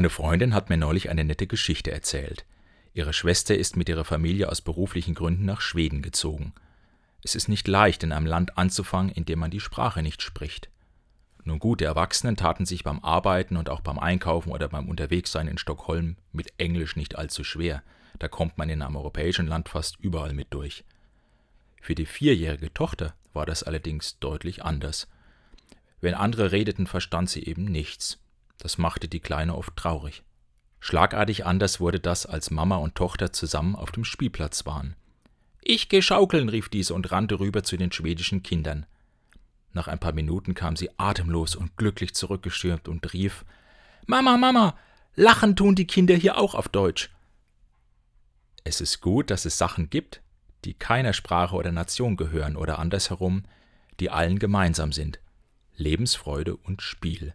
Eine Freundin hat mir neulich eine nette Geschichte erzählt. Ihre Schwester ist mit ihrer Familie aus beruflichen Gründen nach Schweden gezogen. Es ist nicht leicht, in einem Land anzufangen, in dem man die Sprache nicht spricht. Nun gut, die Erwachsenen taten sich beim Arbeiten und auch beim Einkaufen oder beim Unterwegssein in Stockholm mit Englisch nicht allzu schwer. Da kommt man in einem europäischen Land fast überall mit durch. Für die vierjährige Tochter war das allerdings deutlich anders. Wenn andere redeten, verstand sie eben nichts. Das machte die Kleine oft traurig. Schlagartig anders wurde das, als Mama und Tochter zusammen auf dem Spielplatz waren. Ich geh schaukeln, rief diese und rannte rüber zu den schwedischen Kindern. Nach ein paar Minuten kam sie atemlos und glücklich zurückgestürmt und rief Mama, Mama, lachen tun die Kinder hier auch auf Deutsch. Es ist gut, dass es Sachen gibt, die keiner Sprache oder Nation gehören oder andersherum, die allen gemeinsam sind. Lebensfreude und Spiel.